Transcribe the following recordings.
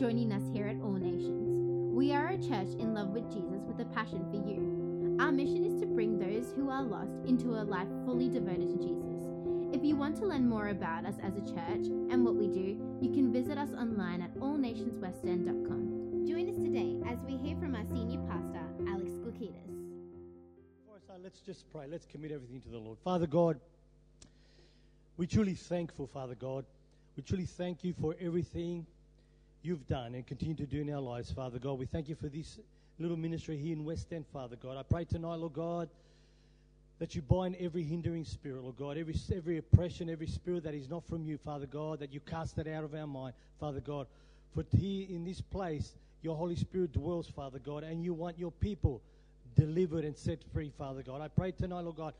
joining us here at All Nations. We are a church in love with Jesus with a passion for you. Our mission is to bring those who are lost into a life fully devoted to Jesus. If you want to learn more about us as a church and what we do, you can visit us online at allnationswestend.com. Join us today as we hear from our senior pastor, Alex Glukidis. Let's just pray. Let's commit everything to the Lord. Father God, we're truly thankful, Father God. We truly thank you for everything you've done and continue to do in our lives, Father God. We thank you for this little ministry here in West End, Father God. I pray tonight, Lord God, that you bind every hindering spirit, Lord God, every, every oppression, every spirit that is not from you, Father God, that you cast that out of our mind, Father God. For here in this place, your Holy Spirit dwells, Father God, and you want your people delivered and set free, Father God. I pray tonight, Lord God,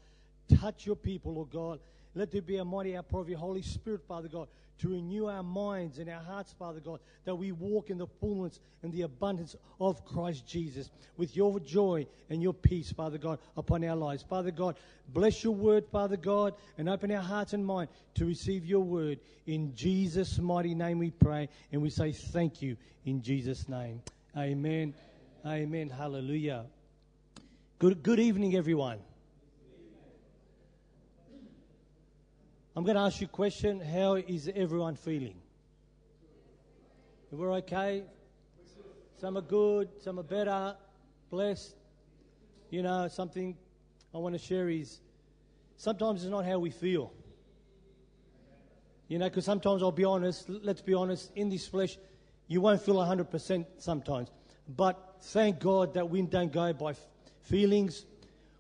touch your people, Lord God. Let there be a mighty outpour of your Holy Spirit, Father God, to renew our minds and our hearts, Father God, that we walk in the fullness and the abundance of Christ Jesus with your joy and your peace, Father God, upon our lives. Father God, bless your word, Father God, and open our hearts and mind to receive your word. In Jesus' mighty name we pray, and we say thank you in Jesus' name. Amen. Amen. Hallelujah. Good, good evening, everyone. I'm going to ask you a question. How is everyone feeling? We're okay? Some are good, some are better, blessed. You know, something I want to share is sometimes it's not how we feel. You know, because sometimes I'll be honest, let's be honest, in this flesh, you won't feel 100% sometimes. But thank God that we don't go by feelings,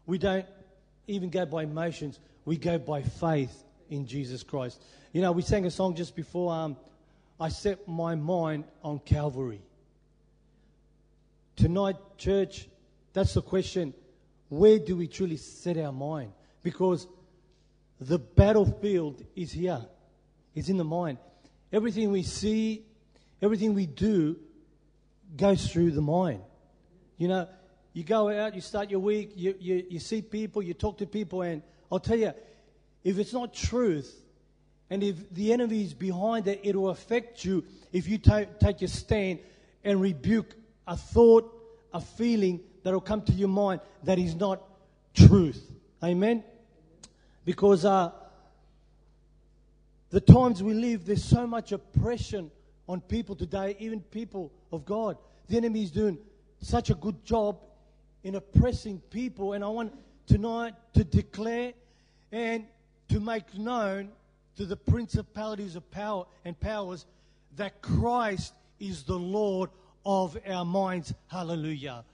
we don't even go by emotions, we go by faith in Jesus Christ. You know, we sang a song just before um, I set my mind on Calvary. Tonight, church, that's the question. Where do we truly set our mind? Because the battlefield is here, it's in the mind. Everything we see, everything we do goes through the mind. You know, you go out, you start your week, you, you, you see people, you talk to people, and I'll tell you, if it's not truth, and if the enemy is behind it, it will affect you if you t- take a stand and rebuke a thought, a feeling that will come to your mind that is not truth. Amen? Because uh, the times we live, there's so much oppression on people today, even people of God. The enemy is doing such a good job in oppressing people, and I want tonight to declare and to make known to the principalities of power and powers that Christ is the Lord of our minds. Hallelujah.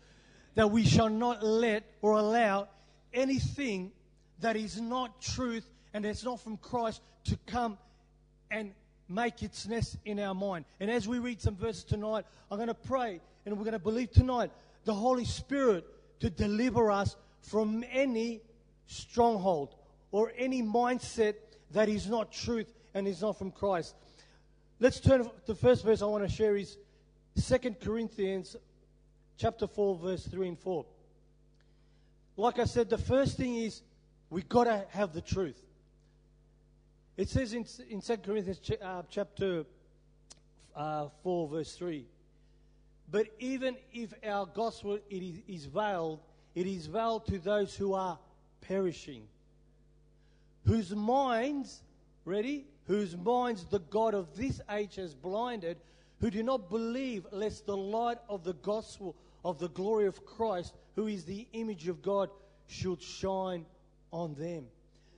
That we shall not let or allow anything that is not truth and it's not from Christ to come and make its nest in our mind. And as we read some verses tonight, I'm going to pray and we're going to believe tonight the Holy Spirit to deliver us from any stronghold or any mindset that is not truth and is not from Christ. Let's turn to the first verse I want to share is 2 Corinthians chapter 4 verse 3 and 4. Like I said, the first thing is we got to have the truth. It says in, in 2 Corinthians ch- uh, chapter uh, 4 verse 3, but even if our gospel it is, is veiled, it is veiled to those who are perishing whose minds, ready? Whose minds the God of this age has blinded, who do not believe, lest the light of the gospel of the glory of Christ, who is the image of God, should shine on them.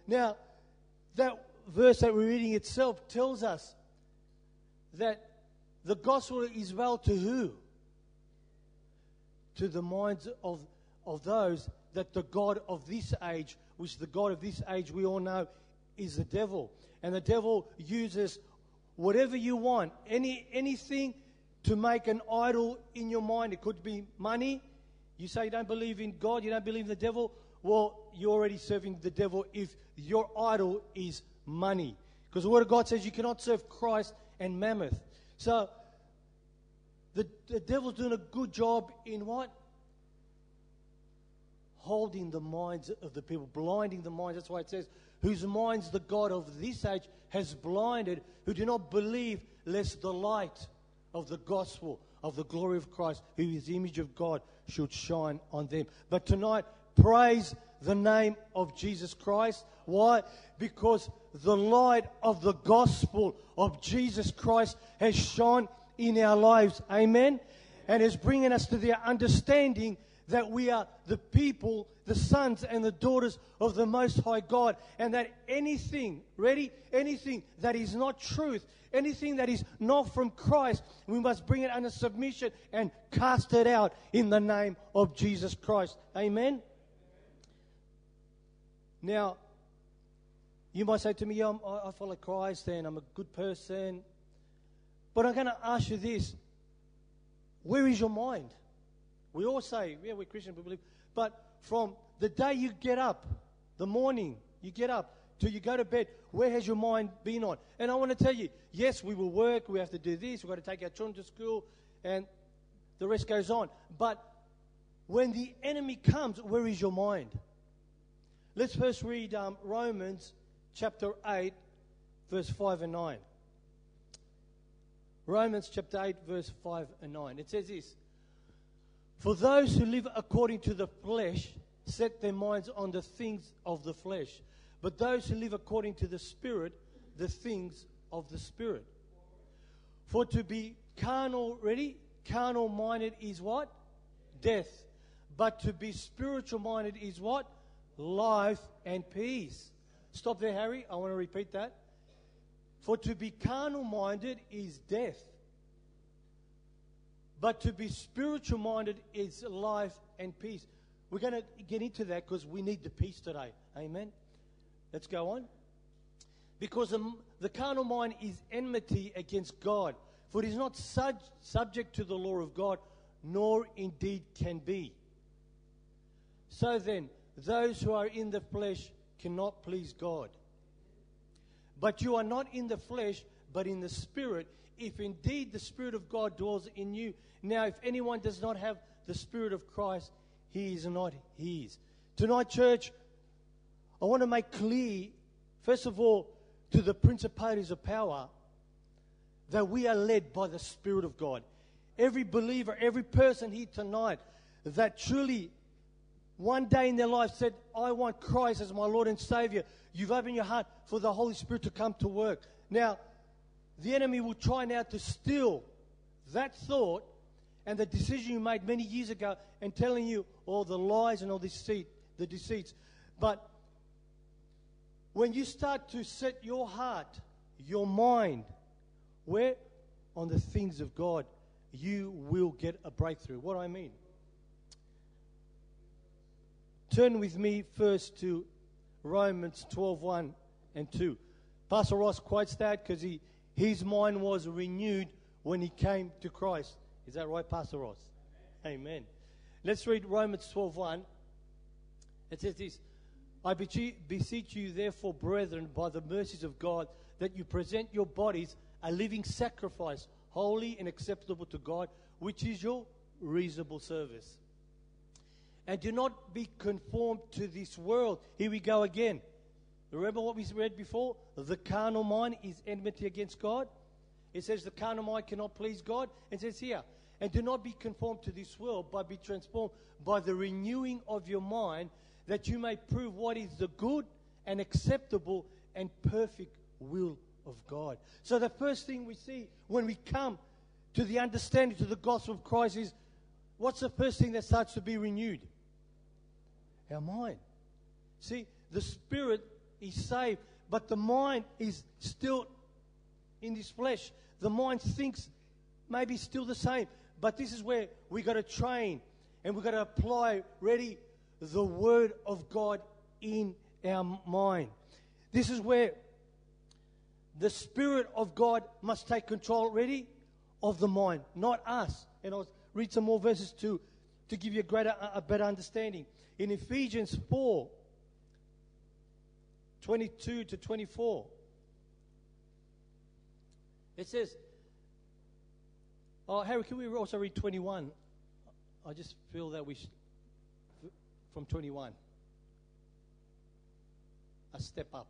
Now, that verse that we're reading itself tells us that the gospel is well to who? To the minds of, of those that the God of this age which the God of this age we all know is the devil. And the devil uses whatever you want, any anything to make an idol in your mind. It could be money. You say you don't believe in God, you don't believe in the devil. Well, you're already serving the devil if your idol is money. Because the Word of God says you cannot serve Christ and mammon. So the, the devil's doing a good job in what? Holding the minds of the people, blinding the minds. That's why it says, whose minds the God of this age has blinded, who do not believe, lest the light of the gospel of the glory of Christ, who is the image of God, should shine on them. But tonight, praise the name of Jesus Christ. Why? Because the light of the gospel of Jesus Christ has shone in our lives. Amen. And is bringing us to the understanding that we are the people, the sons and the daughters of the Most High God, and that anything, ready, anything that is not truth, anything that is not from Christ, we must bring it under submission and cast it out in the name of Jesus Christ. Amen. Now, you might say to me, yeah, I follow Christ and I'm a good person. But I'm going to ask you this where is your mind? We all say, yeah, we're Christian, we believe. But from the day you get up, the morning you get up, till you go to bed, where has your mind been on? And I want to tell you, yes, we will work, we have to do this, we've got to take our children to school, and the rest goes on. But when the enemy comes, where is your mind? Let's first read um, Romans chapter 8, verse 5 and 9. Romans chapter 8, verse 5 and 9. It says this For those who live according to the flesh set their minds on the things of the flesh, but those who live according to the Spirit, the things of the Spirit. For to be carnal, ready? Carnal minded is what? Death. But to be spiritual minded is what? life, and peace. Stop there, Harry. I want to repeat that. For to be carnal minded is death, but to be spiritual minded is life and peace. We're going to get into that because we need the peace today. Amen. Let's go on. Because the, the carnal mind is enmity against God, for it is not sub- subject to the law of God, nor indeed can be. So then, those who are in the flesh cannot please God. But you are not in the flesh, but in the Spirit, if indeed the Spirit of God dwells in you. Now, if anyone does not have the Spirit of Christ, he is not his. Tonight, church, I want to make clear, first of all, to the principalities of power, that we are led by the Spirit of God. Every believer, every person here tonight that truly one day in their life said, I want Christ as my Lord and Savior, you've opened your heart for the Holy Spirit to come to work. Now, the enemy will try now to steal that thought and the decision you made many years ago and telling you all the lies and all the deceit, the deceits. But when you start to set your heart, your mind, where? On the things of God, you will get a breakthrough. What I mean? Turn with me first to Romans 12 1 and 2. Pastor Ross quotes that because he, his mind was renewed when he came to Christ. Is that right, Pastor Ross? Amen. Amen. Let's read Romans 12 1. It says this I beseech you, therefore, brethren, by the mercies of God, that you present your bodies a living sacrifice, holy and acceptable to God, which is your reasonable service and do not be conformed to this world. Here we go again. Remember what we read before? The carnal mind is enmity against God. It says the carnal mind cannot please God. It says here, and do not be conformed to this world, but be transformed by the renewing of your mind, that you may prove what is the good and acceptable and perfect will of God. So the first thing we see when we come to the understanding to the gospel of Christ is what's the first thing that starts to be renewed? our mind. See, the spirit is saved, but the mind is still in this flesh. The mind thinks maybe still the same, but this is where we got to train and we got to apply ready the word of God in our mind. This is where the spirit of God must take control ready of the mind, not us. And I'll read some more verses to to give you a greater a better understanding in Ephesians 4 22 to 24. It says, Oh, Harry, can we also read 21? I just feel that we should, from 21, a step up.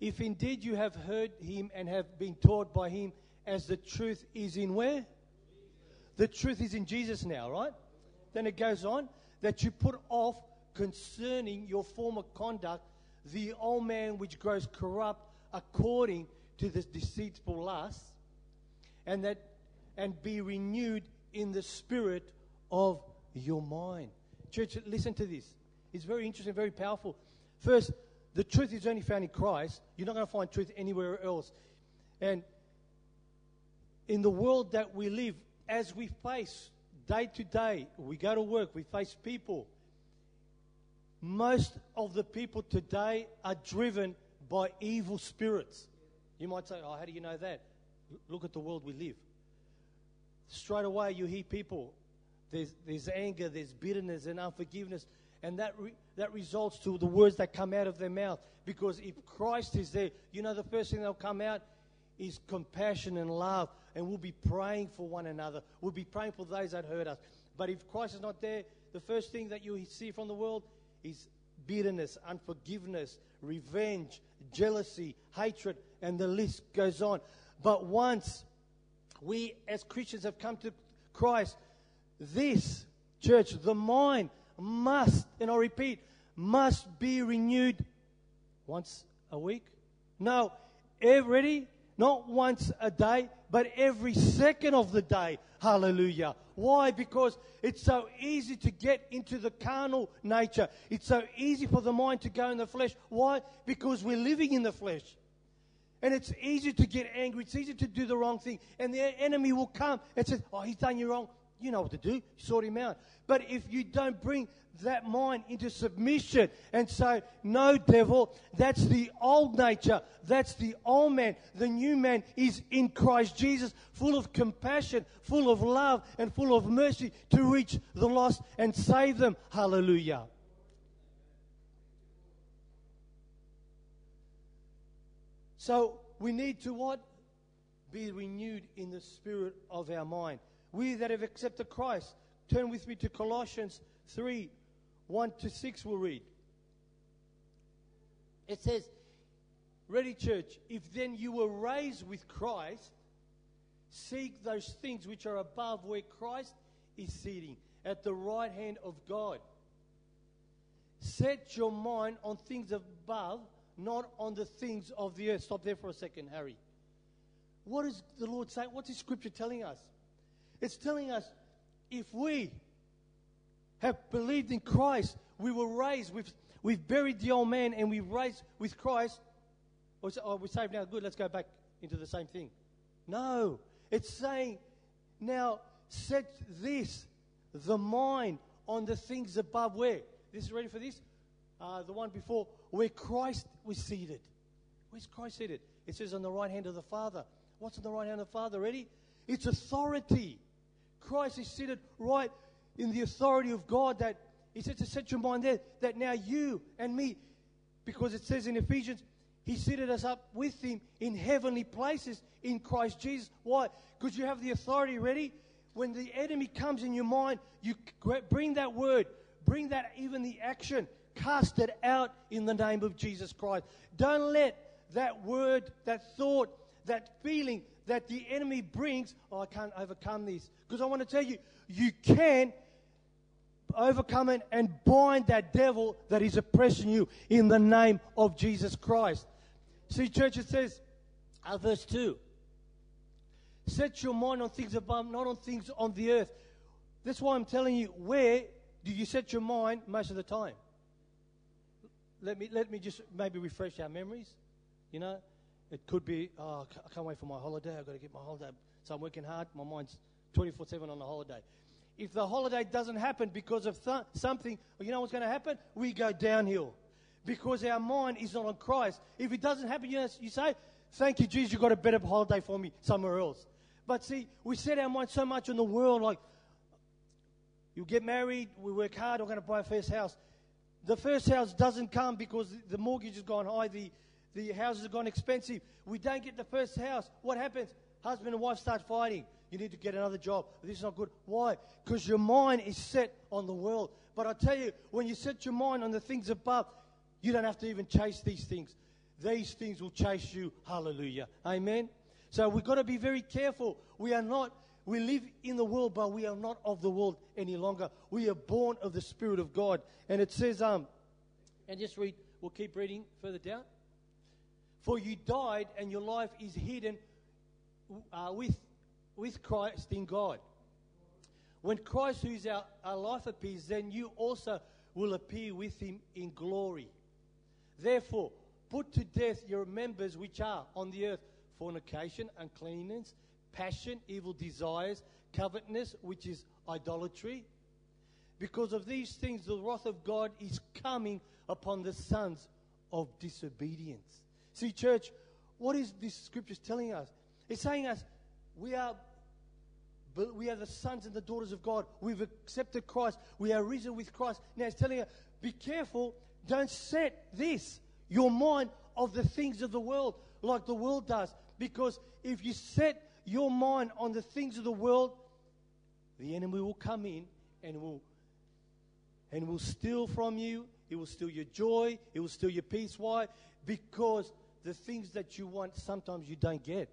If indeed you have heard him and have been taught by him, as the truth is in where? The truth is in Jesus now, right? Then it goes on that you put off concerning your former conduct the old man which grows corrupt according to the deceitful lust, and that and be renewed in the spirit of your mind. Church, listen to this. It's very interesting, very powerful. First, the truth is only found in Christ. You're not going to find truth anywhere else. And in the world that we live, as we face day to day, we go to work, we face people. Most of the people today are driven by evil spirits. You might say, Oh, how do you know that? Look at the world we live. Straight away, you hear people. There's, there's anger, there's bitterness and unforgiveness. And that, re- that results to the words that come out of their mouth. Because if Christ is there, you know, the first thing that'll come out is compassion and love. And we'll be praying for one another. We'll be praying for those that hurt us. But if Christ is not there, the first thing that you see from the world is bitterness, unforgiveness, revenge, jealousy, hatred, and the list goes on. But once we as Christians have come to Christ, this church, the mind must, and I repeat, must be renewed once a week. No, every, not once a day, but every second of the day. Hallelujah. Why? Because it's so easy to get into the carnal nature. It's so easy for the mind to go in the flesh. Why? Because we're living in the flesh. And it's easy to get angry. It's easy to do the wrong thing. And the enemy will come and say, Oh, he's done you wrong. You know what to do. Sort him out. But if you don't bring that mind into submission and say, No, devil, that's the old nature. That's the old man. The new man is in Christ Jesus, full of compassion, full of love, and full of mercy to reach the lost and save them. Hallelujah. So we need to what? Be renewed in the spirit of our mind. We that have accepted Christ, turn with me to Colossians 3 1 to 6, we'll read. It says, Ready, church, if then you were raised with Christ, seek those things which are above where Christ is sitting, at the right hand of God. Set your mind on things above not on the things of the earth. Stop there for a second, Harry. What is the Lord saying? What's His scripture telling us? It's telling us if we have believed in Christ, we were raised, we've, we've buried the old man and we raised with Christ. Or oh, we're saved now, good, let's go back into the same thing. No, it's saying now set this, the mind, on the things above where? This is ready for this? Uh, the one before, where Christ was seated. Where's Christ seated? It says on the right hand of the Father. What's on the right hand of the Father? Ready? It's authority. Christ is seated right in the authority of God that he said to set your mind there that now you and me, because it says in Ephesians, he seated us up with him in heavenly places in Christ Jesus. Why? Because you have the authority ready. When the enemy comes in your mind, you bring that word, bring that even the action Cast it out in the name of Jesus Christ. Don't let that word, that thought, that feeling that the enemy brings, oh, I can't overcome this. Because I want to tell you, you can overcome it and bind that devil that is oppressing you in the name of Jesus Christ. See, church, it says, uh, verse 2 Set your mind on things above, not on things on the earth. That's why I'm telling you, where do you set your mind most of the time? let me, let me just maybe refresh our memories. You know, it could be, oh, I can't wait for my holiday. I've got to get my holiday. So I'm working hard. My mind's 24 7 on the holiday. If the holiday doesn't happen because of th- something, you know what's going to happen? We go downhill because our mind is not on Christ. If it doesn't happen, you, know, you say, Thank you, Jesus, you've got a better holiday for me somewhere else. But see, we set our mind so much on the world, like, you get married, we work hard, we're going to buy a first house the first house doesn't come because the mortgage has gone high, the, the houses have gone expensive. We don't get the first house. What happens? Husband and wife start fighting. You need to get another job. This is not good. Why? Because your mind is set on the world. But I tell you, when you set your mind on the things above, you don't have to even chase these things. these things will chase you. Hallelujah. Amen. So we've got to be very careful. We are not, we live in the world, but we are not of the world any longer. We are born of the Spirit of God. And it says, um, and just read, we'll keep reading further down. For you died, and your life is hidden uh, with, with Christ in God. When Christ, who is our, our life, appears, then you also will appear with him in glory. Therefore, put to death your members which are on the earth fornication, uncleanness, passion, evil desires, covetousness, which is idolatry. Because of these things, the wrath of God is coming upon the sons of disobedience. See, church, what is this scripture telling us? It's saying us we are we are the sons and the daughters of God. We've accepted Christ. We are risen with Christ. Now it's telling us, be careful. Don't set this, your mind, of the things of the world like the world does. Because if you set your mind on the things of the world, the enemy will come in and will and will steal from you. It will steal your joy. It will steal your peace. Why? Because the things that you want sometimes you don't get.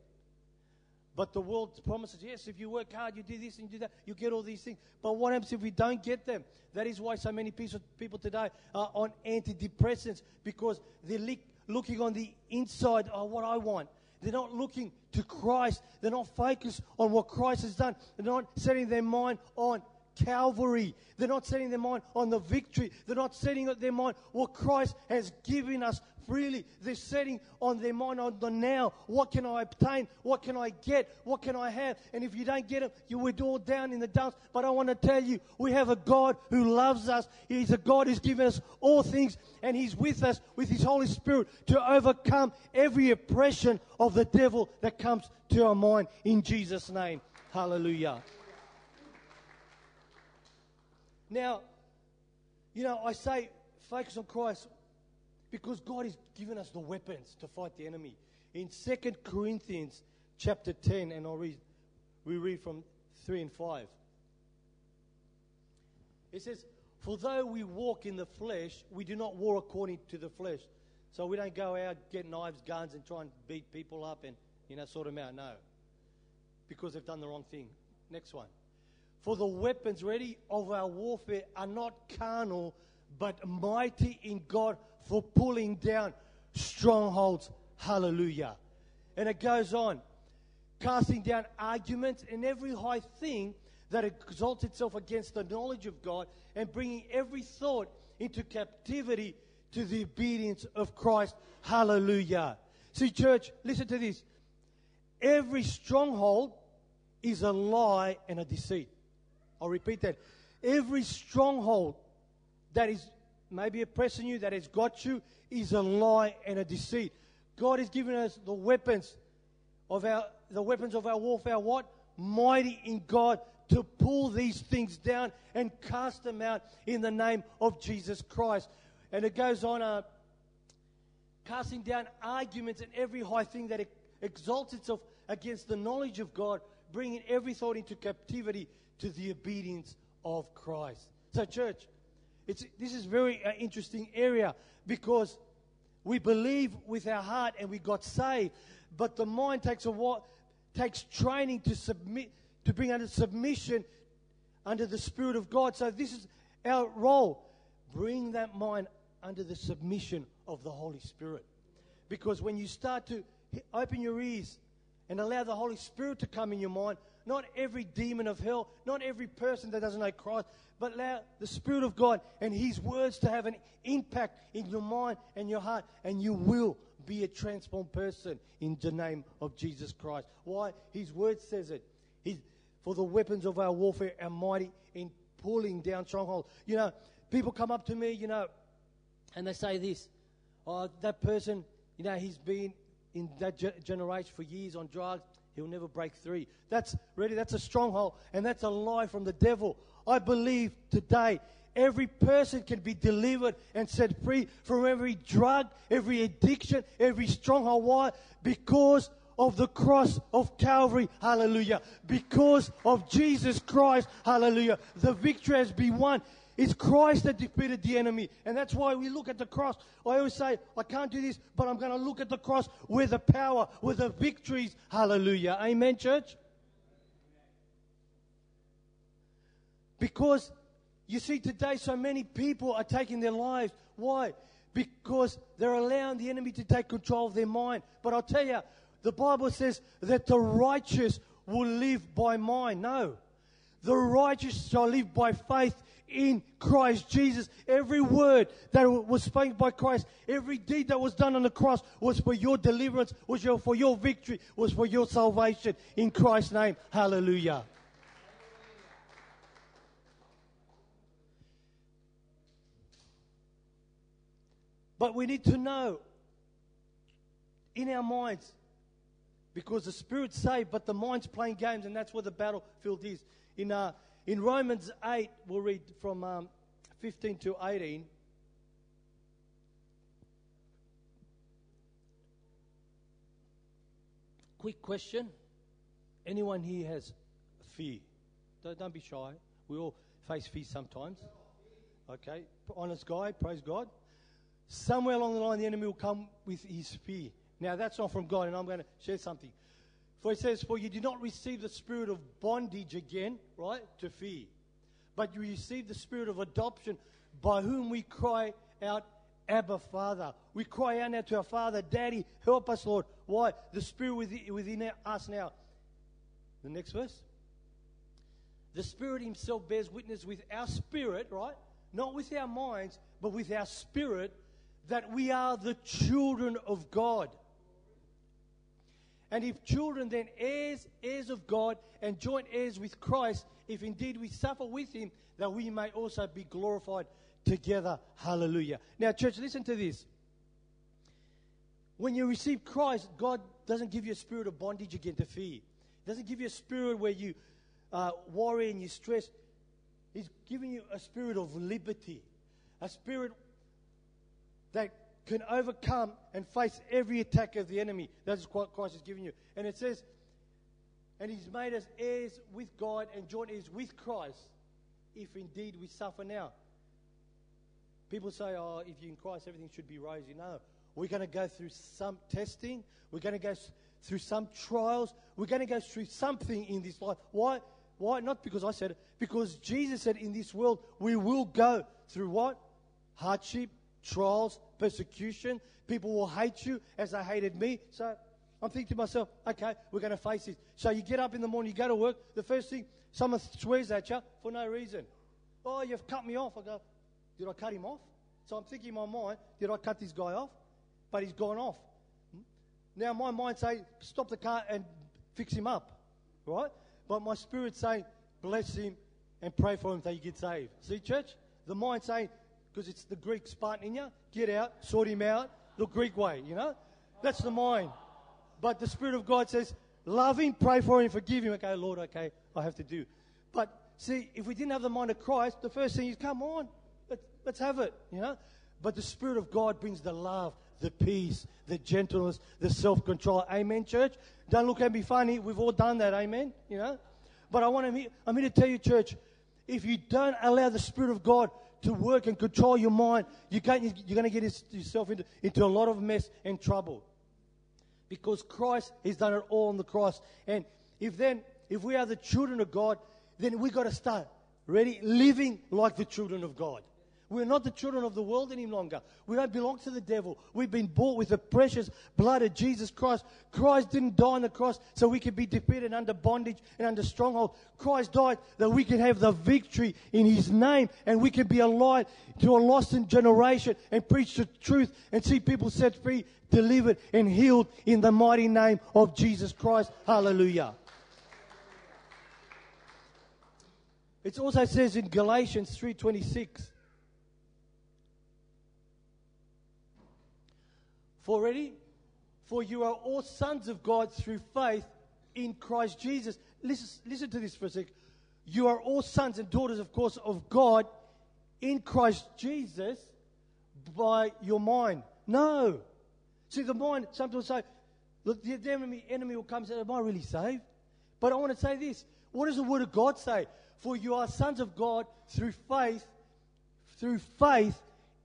But the world promises, yes, if you work hard, you do this and you do that, you get all these things. But what happens if we don't get them? That is why so many people today are on antidepressants because they're looking on the inside of what I want. They're not looking to Christ. They're not focused on what Christ has done. They're not setting their mind on Calvary. They're not setting their mind on the victory. They're not setting their mind what Christ has given us freely. They're setting on their mind on the now. What can I obtain? What can I get? What can I have? And if you don't get it, you would all down in the dumps. But I want to tell you, we have a God who loves us. He's a God who's given us all things, and He's with us with His Holy Spirit to overcome every oppression of the devil that comes to our mind in Jesus' name. Hallelujah. Now, you know, I say focus on Christ because God has given us the weapons to fight the enemy. In 2 Corinthians chapter 10, and I'll read, we read from 3 and 5. It says, For though we walk in the flesh, we do not war according to the flesh. So we don't go out, get knives, guns, and try and beat people up and, you know, sort them out. No. Because they've done the wrong thing. Next one. For the weapons ready of our warfare are not carnal, but mighty in God for pulling down strongholds. Hallelujah. And it goes on casting down arguments and every high thing that exalts itself against the knowledge of God and bringing every thought into captivity to the obedience of Christ. Hallelujah. See, church, listen to this. Every stronghold is a lie and a deceit. I'll repeat that. Every stronghold that is maybe oppressing you, that has got you, is a lie and a deceit. God has given us the weapons of our the weapons of our warfare. What? Mighty in God to pull these things down and cast them out in the name of Jesus Christ. And it goes on, uh, casting down arguments and every high thing that exalts itself against the knowledge of God, bringing every thought into captivity to the obedience of Christ. So, church, it's, this is very uh, interesting area because we believe with our heart and we got saved, but the mind takes a what takes training to submit, to bring under submission under the Spirit of God. So this is our role. Bring that mind under the submission of the Holy Spirit. Because when you start to open your ears and allow the Holy Spirit to come in your mind, not every demon of hell, not every person that doesn't know Christ, but allow the Spirit of God and His words to have an impact in your mind and your heart, and you will be a transformed person in the name of Jesus Christ. Why? His word says it. For the weapons of our warfare are mighty in pulling down strongholds. You know, people come up to me, you know, and they say this, oh, that person, you know, he's been in that ge- generation for years on drugs. He'll never break through. That's really that's a stronghold, and that's a lie from the devil. I believe today every person can be delivered and set free from every drug, every addiction, every stronghold. Why? Because of the cross of Calvary. Hallelujah. Because of Jesus Christ. Hallelujah. The victory has been won. It's Christ that defeated the enemy. And that's why we look at the cross. I always say, I can't do this, but I'm going to look at the cross where the power, where the victories. Hallelujah. Amen, church? Because you see, today so many people are taking their lives. Why? Because they're allowing the enemy to take control of their mind. But I'll tell you, the Bible says that the righteous will live by mind. No. The righteous shall live by faith in Christ Jesus. Every word that was spoken by Christ, every deed that was done on the cross was for your deliverance, was your, for your victory, was for your salvation in Christ's name. Hallelujah. But we need to know in our minds because the spirit's saved, but the mind's playing games, and that's where the battlefield is. In, uh, in Romans 8, we'll read from um, 15 to 18. Quick question. Anyone here has fear? Don't, don't be shy. We all face fear sometimes. Okay, honest guy, praise God somewhere along the line, the enemy will come with his fear. Now, that's not from God, and I'm going to share something. For it says, For you did not receive the spirit of bondage again, right, to fear, but you received the spirit of adoption by whom we cry out, Abba, Father. We cry out now to our Father, Daddy, help us, Lord. Why? The Spirit within, within us now. The next verse. The Spirit Himself bears witness with our spirit, right? Not with our minds, but with our spirit that we are the children of God. And if children, then heirs, heirs of God, and joint heirs with Christ, if indeed we suffer with him, that we may also be glorified together. Hallelujah. Now, church, listen to this. When you receive Christ, God doesn't give you a spirit of bondage again to fear. He doesn't give you a spirit where you uh, worry and you stress. He's giving you a spirit of liberty, a spirit that can overcome and face every attack of the enemy. That's what Christ has given you. And it says, and he's made us heirs with God and joint heirs with Christ, if indeed we suffer now. People say, oh, if you're in Christ, everything should be rosy. No. We're going to go through some testing. We're going to go through some trials. We're going to go through something in this life. Why? Why? Not because I said it. Because Jesus said in this world we will go through what? Hardship, trials, persecution. People will hate you as they hated me. So I'm thinking to myself, okay, we're going to face this. So you get up in the morning, you go to work. The first thing, someone swears at you for no reason. Oh, you've cut me off. I go, did I cut him off? So I'm thinking in my mind, did I cut this guy off? But he's gone off. Now my mind say, stop the car and fix him up, right? But my spirit say, bless him and pray for him that he gets saved. See, church? The mind say, because it's the Greek Spartan in you. Get out, sort him out, the Greek way, you know? That's the mind. But the Spirit of God says, love him, pray for him, forgive him. Okay, Lord, okay, I have to do. But see, if we didn't have the mind of Christ, the first thing is, come on, let's, let's have it, you know? But the Spirit of God brings the love, the peace, the gentleness, the self control. Amen, church? Don't look at me funny. We've all done that. Amen? You know? But I want to, I'm here to tell you, church, if you don't allow the Spirit of God to work and control your mind, you can't, you're going to get yourself into, into a lot of mess and trouble. Because Christ has done it all on the cross. And if then, if we are the children of God, then we've got to start ready, living like the children of God. We're not the children of the world any longer. We don't belong to the devil. We've been bought with the precious blood of Jesus Christ. Christ didn't die on the cross so we could be defeated under bondage and under stronghold. Christ died that we could have the victory in his name and we could be a light to a lost generation and preach the truth and see people set free, delivered and healed in the mighty name of Jesus Christ. Hallelujah. It also says in Galatians 3:26 For ready? For you are all sons of God through faith in Christ Jesus. Listen, listen to this for a sec. You are all sons and daughters, of course, of God in Christ Jesus by your mind. No. See, the mind, sometimes say, look, the enemy, enemy will come and say, Am I really saved? But I want to say this. What does the Word of God say? For you are sons of God through faith through faith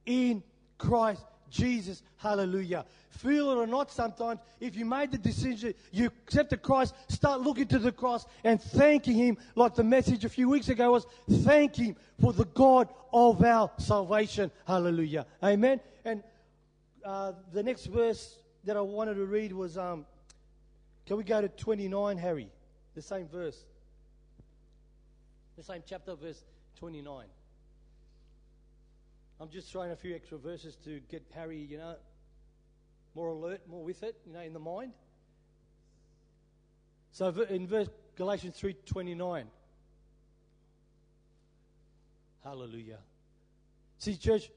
in Christ Jesus. Hallelujah. Feel it or not, sometimes, if you made the decision, you accepted Christ, start looking to the cross and thanking Him, like the message a few weeks ago was, thank Him for the God of our salvation. Hallelujah. Amen. And uh, the next verse that I wanted to read was, um, can we go to 29, Harry? The same verse. The same chapter, verse 29. I'm just throwing a few extra verses to get Harry, you know, more alert, more with it, you know, in the mind. So in verse Galatians 3:29. Hallelujah. See, church,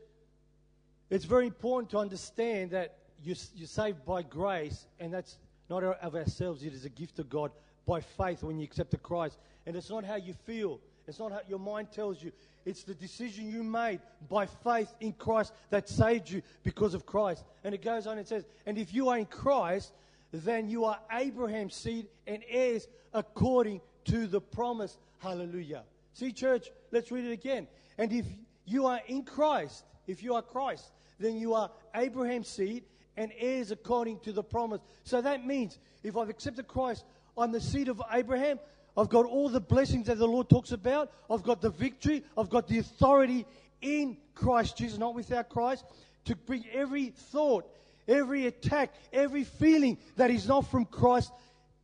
it's very important to understand that you're, you're saved by grace, and that's not of ourselves. It is a gift of God by faith when you accept the Christ. And it's not how you feel. It's not how your mind tells you. It's the decision you made by faith in Christ that saved you because of Christ. And it goes on and says, And if you are in Christ, then you are Abraham's seed and heirs according to the promise. Hallelujah. See, church, let's read it again. And if you are in Christ, if you are Christ, then you are Abraham's seed and heirs according to the promise. So that means if I've accepted Christ, I'm the seed of Abraham. I've got all the blessings that the Lord talks about. I've got the victory. I've got the authority in Christ Jesus, not without Christ, to bring every thought, every attack, every feeling that is not from Christ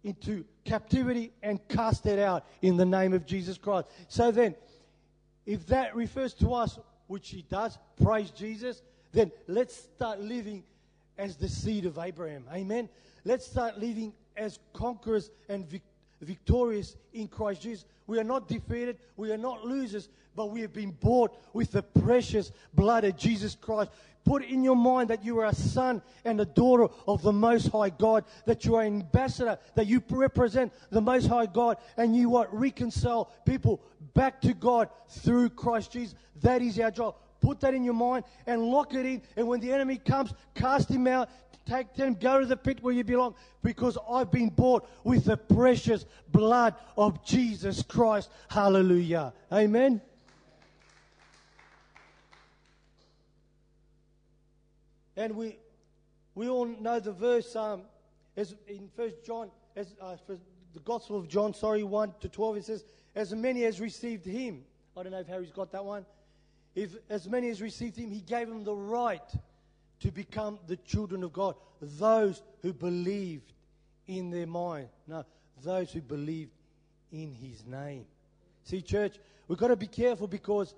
into captivity and cast it out in the name of Jesus Christ. So then, if that refers to us, which he does, praise Jesus, then let's start living as the seed of Abraham. Amen. Let's start living as conquerors and victorious victorious in Christ Jesus. We are not defeated, we are not losers, but we have been bought with the precious blood of Jesus Christ. Put in your mind that you are a son and a daughter of the Most High God, that you are an ambassador, that you represent the Most High God, and you what reconcile people back to God through Christ Jesus. That is our job. Put that in your mind and lock it in. And when the enemy comes, cast him out, take them, go to the pit where you belong, because I've been bought with the precious blood of Jesus Christ. Hallelujah. Amen. And we, we all know the verse um, as in First John, as uh, the Gospel of John, sorry, one to twelve. It says, "As many as received Him." I don't know if Harry's got that one. If as many as received Him, He gave them the right to become the children of God. Those who believed in their mind. No, those who believed in his name. See, church, we've got to be careful because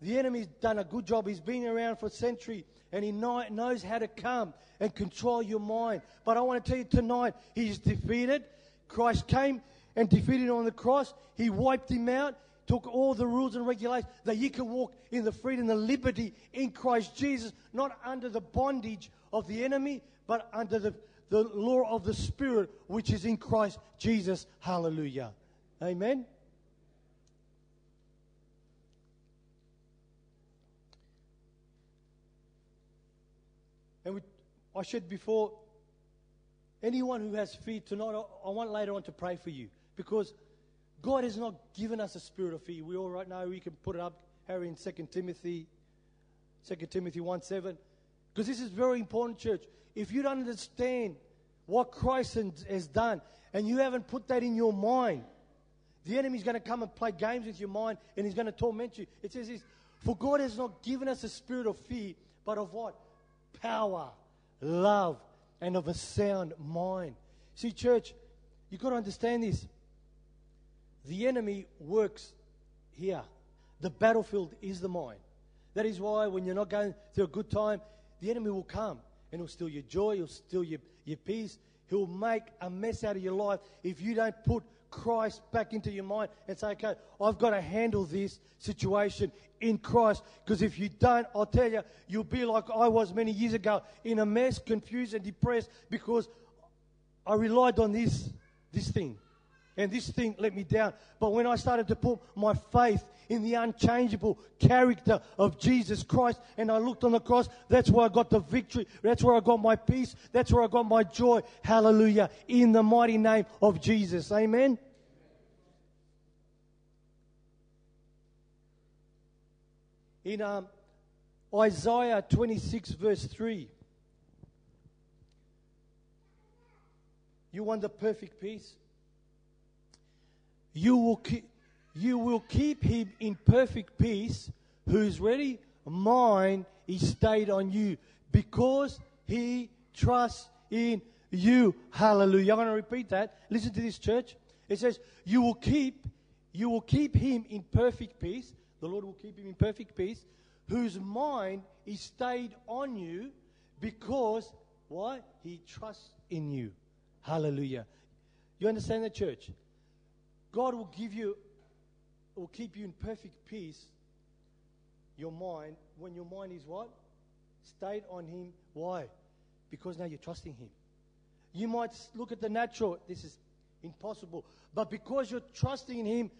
the enemy's done a good job. He's been around for a century and he knows how to come and control your mind. But I want to tell you tonight, he's defeated. Christ came and defeated on the cross. He wiped him out took all the rules and regulations that you can walk in the freedom, the liberty in Christ Jesus, not under the bondage of the enemy, but under the, the law of the Spirit, which is in Christ Jesus. Hallelujah. Amen. And we, I said before, anyone who has fear tonight, I want later on to pray for you because God has not given us a spirit of fear. We all right now, we can put it up, Harry, in 2 Timothy, 2 Timothy 1 7. Because this is very important, church. If you don't understand what Christ has done and you haven't put that in your mind, the enemy's going to come and play games with your mind and he's going to torment you. It says this For God has not given us a spirit of fear, but of what? Power, love, and of a sound mind. See, church, you've got to understand this. The enemy works here. The battlefield is the mind. That is why when you're not going through a good time, the enemy will come and he'll steal your joy, he'll steal your, your peace, he'll make a mess out of your life if you don't put Christ back into your mind and say, okay, I've got to handle this situation in Christ. Because if you don't, I'll tell you, you'll be like I was many years ago in a mess, confused and depressed because I relied on this, this thing and this thing let me down. But when I started to put my faith in the unchangeable character of Jesus Christ and I looked on the cross, that's where I got the victory. That's where I got my peace. That's where I got my joy. Hallelujah. In the mighty name of Jesus. Amen. In um, Isaiah 26, verse 3. You want the perfect peace? You will, keep, you will keep him in perfect peace whose ready mind is stayed on you because he trusts in you. Hallelujah. I'm going to repeat that. Listen to this, church. It says, You will keep, you will keep him in perfect peace. The Lord will keep him in perfect peace, whose mind is stayed on you because why? He trusts in you. Hallelujah. You understand the church? God will give you, will keep you in perfect peace, your mind, when your mind is what? Stayed on Him. Why? Because now you're trusting Him. You might look at the natural, this is impossible. But because you're trusting in Him,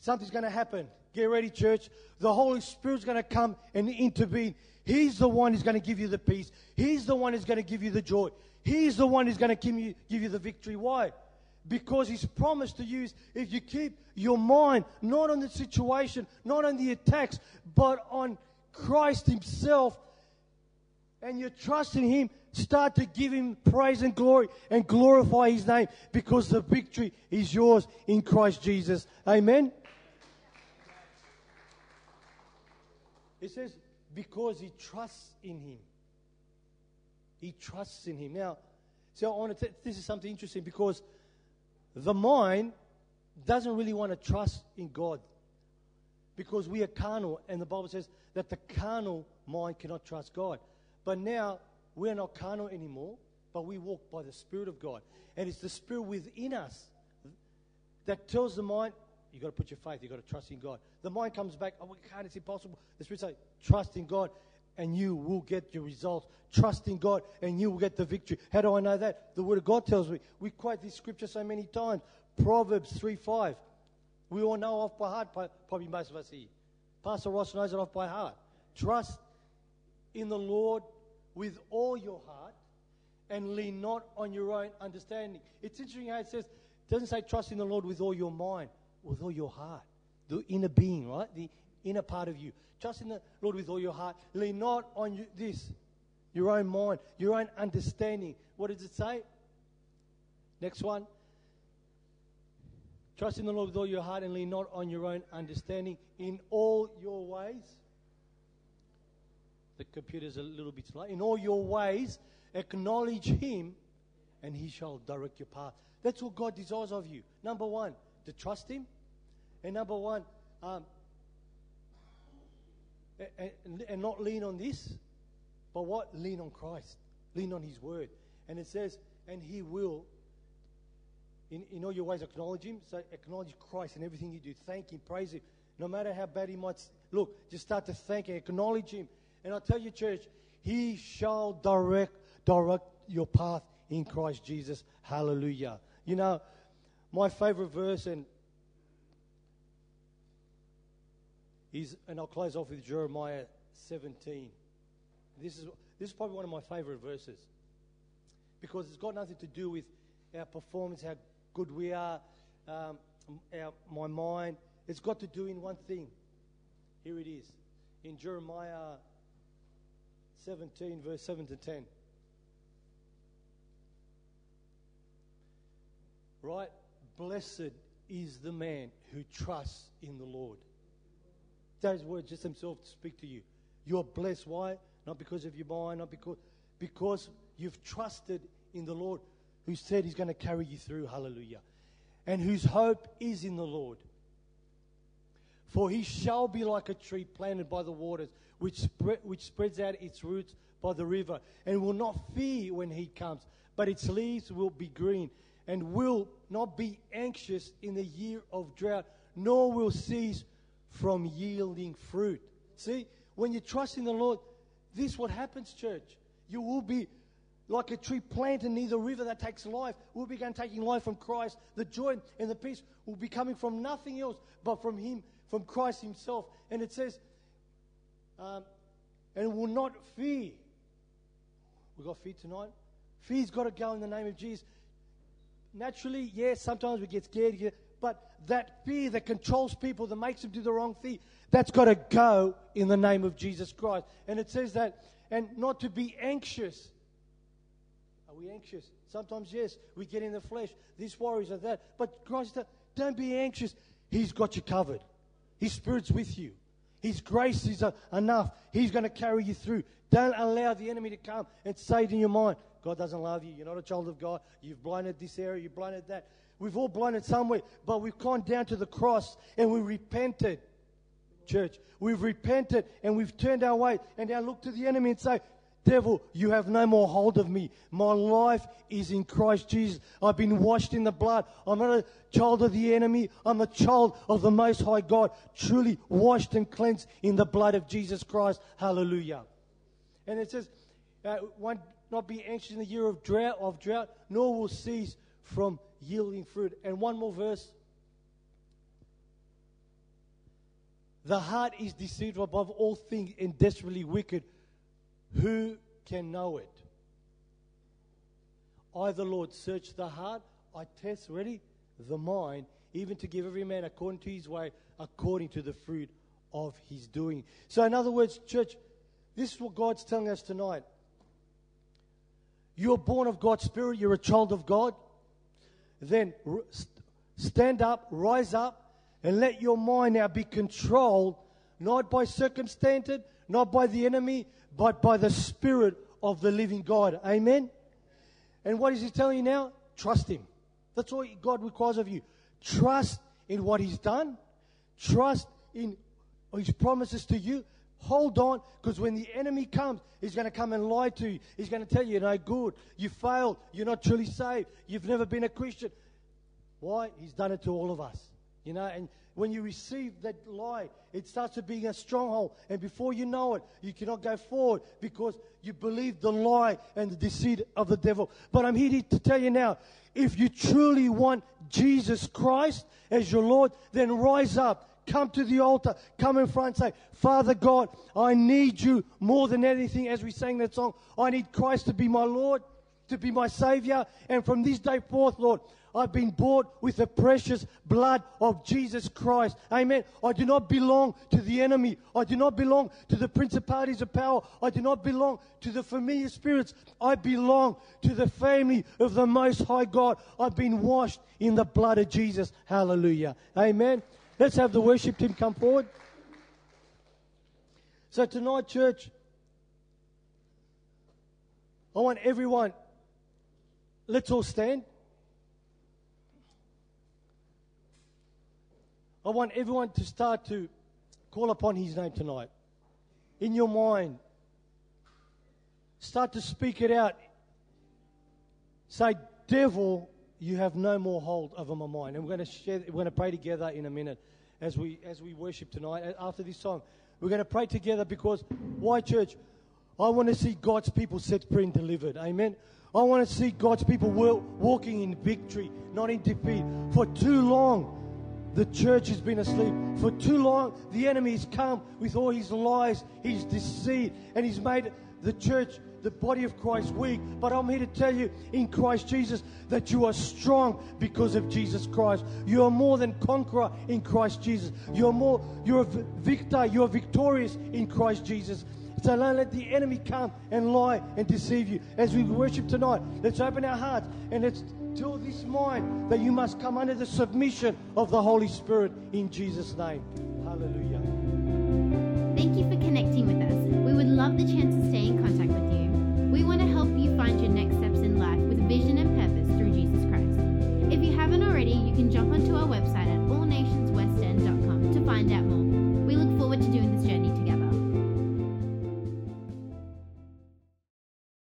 something's going to happen. Get ready, church. The Holy Spirit's going to come and intervene. He's the one who's going to give you the peace. He's the one who's going to give you the joy. He's the one who's going to give you, give you the victory. Why? Because He's promised to use, if you keep your mind not on the situation, not on the attacks, but on Christ Himself, and you trust in Him, start to give Him praise and glory and glorify His name because the victory is yours in Christ Jesus. Amen. It says, because he trusts in Him. He trusts in Him. Now, so I want to. T- this is something interesting because the mind doesn't really want to trust in God because we are carnal, and the Bible says that the carnal mind cannot trust God. But now we're not carnal anymore, but we walk by the Spirit of God, and it's the Spirit within us that tells the mind, you've got to put your faith. you've got to trust in God." The mind comes back, "Oh, we can't. It's impossible." The Spirit says, "Trust in God." And you will get your results. Trust in God and you will get the victory. How do I know that? The Word of God tells me. We quote this scripture so many times. Proverbs 3 5. We all know off by heart, probably most of us here. Pastor Ross knows it off by heart. Trust in the Lord with all your heart and lean not on your own understanding. It's interesting how it says, it doesn't say trust in the Lord with all your mind, with all your heart. The inner being, right? The inner part of you. Trust in the Lord with all your heart. Lean not on you, this, your own mind, your own understanding. What does it say? Next one. Trust in the Lord with all your heart and lean not on your own understanding in all your ways. The computer's a little bit slow. In all your ways, acknowledge Him and He shall direct your path. That's what God desires of you. Number one, to trust Him. And number one, um, and, and not lean on this, but what? Lean on Christ. Lean on His Word. And it says, and He will, in, in all your ways, acknowledge Him. So acknowledge Christ in everything you do. Thank Him, praise Him. No matter how bad He might look, just start to thank and acknowledge Him. And I tell you, church, He shall direct direct your path in Christ Jesus. Hallelujah. You know, my favorite verse, and and I'll close off with Jeremiah 17. This is, this is probably one of my favorite verses because it's got nothing to do with our performance, how good we are, um, our, my mind. It's got to do in one thing. Here it is in Jeremiah 17, verse 7 to 10. Right? Blessed is the man who trusts in the Lord those words just themselves speak to you. You're blessed. Why? Not because of your mind, not because, because you've trusted in the Lord who said he's going to carry you through. Hallelujah. And whose hope is in the Lord. For he shall be like a tree planted by the waters, which, spread, which spreads out its roots by the river, and will not fear when heat comes, but its leaves will be green, and will not be anxious in the year of drought, nor will cease from yielding fruit. See, when you trust in the Lord, this is what happens, church. You will be like a tree planted near the river that takes life. We'll begin taking life from Christ. The joy and the peace will be coming from nothing else but from Him, from Christ Himself. And it says, um, and will not fear. We got fear tonight. Fear's got to go in the name of Jesus. Naturally, yes, sometimes we get scared, But that fear that controls people, that makes them do the wrong thing, that's got to go in the name of Jesus Christ. And it says that, and not to be anxious. Are we anxious? Sometimes, yes, we get in the flesh. This worries are that. But Christ don't be anxious. He's got you covered. His Spirit's with you. His grace is uh, enough. He's going to carry you through. Don't allow the enemy to come and say in your mind, God doesn't love you. You're not a child of God. You've blinded this area. You've blinded that. We've all blinded somewhere, but we've gone down to the cross and we repented, church. We've repented and we've turned our way and now look to the enemy and say, Devil, you have no more hold of me. My life is in Christ Jesus. I've been washed in the blood. I'm not a child of the enemy. I'm a child of the Most High God, truly washed and cleansed in the blood of Jesus Christ. Hallelujah. And it says, uh, one, not be anxious in the year of drought, of drought, nor will cease from yielding fruit. And one more verse. The heart is deceitful above all things and desperately wicked. Who can know it? I, the Lord, search the heart. I test, ready, the mind, even to give every man according to his way, according to the fruit of his doing. So, in other words, church, this is what God's telling us tonight. You're born of God's Spirit, you're a child of God. Then stand up, rise up, and let your mind now be controlled not by circumstances, not by the enemy, but by the Spirit of the living God. Amen? And what is He telling you now? Trust Him. That's all God requires of you. Trust in what He's done, trust in His promises to you. Hold on, because when the enemy comes, he's going to come and lie to you. He's going to tell you, no good. You failed. You're not truly saved. You've never been a Christian. Why? He's done it to all of us. You know, and when you receive that lie, it starts to be a stronghold. And before you know it, you cannot go forward because you believe the lie and the deceit of the devil. But I'm here to tell you now if you truly want Jesus Christ as your Lord, then rise up. Come to the altar, come in front and say, Father God, I need you more than anything. As we sang that song, I need Christ to be my Lord, to be my Savior. And from this day forth, Lord, I've been bought with the precious blood of Jesus Christ. Amen. I do not belong to the enemy. I do not belong to the principalities of power. I do not belong to the familiar spirits. I belong to the family of the Most High God. I've been washed in the blood of Jesus. Hallelujah. Amen. Let's have the worship team come forward. So tonight, church, I want everyone, let's all stand. I want everyone to start to call upon his name tonight. In your mind, start to speak it out. Say, Devil, you have no more hold over my mind. And we're going to share, we're going to pray together in a minute as we as we worship tonight. Uh, after this song, we're going to pray together because why, church? I want to see God's people set free and delivered. Amen. I want to see God's people walking in victory, not in defeat. For too long, the church has been asleep. For too long, the enemy has come with all his lies, his deceit, and he's made the church, the body of Christ, weak. But I'm here to tell you in Christ Jesus that you are strong because of Jesus Christ. You are more than conqueror in Christ Jesus. You're more, you're a victor, you're victorious in Christ Jesus. So don't let the enemy come and lie and deceive you. As we worship tonight, let's open our hearts and let's till this mind that you must come under the submission of the Holy Spirit in Jesus' name. Hallelujah. Thank you for connecting with us. We would love the chance to stay we want to help you find your next steps in life with vision and purpose through Jesus Christ. If you haven't already, you can jump onto our website at allnationswestend.com to find out more.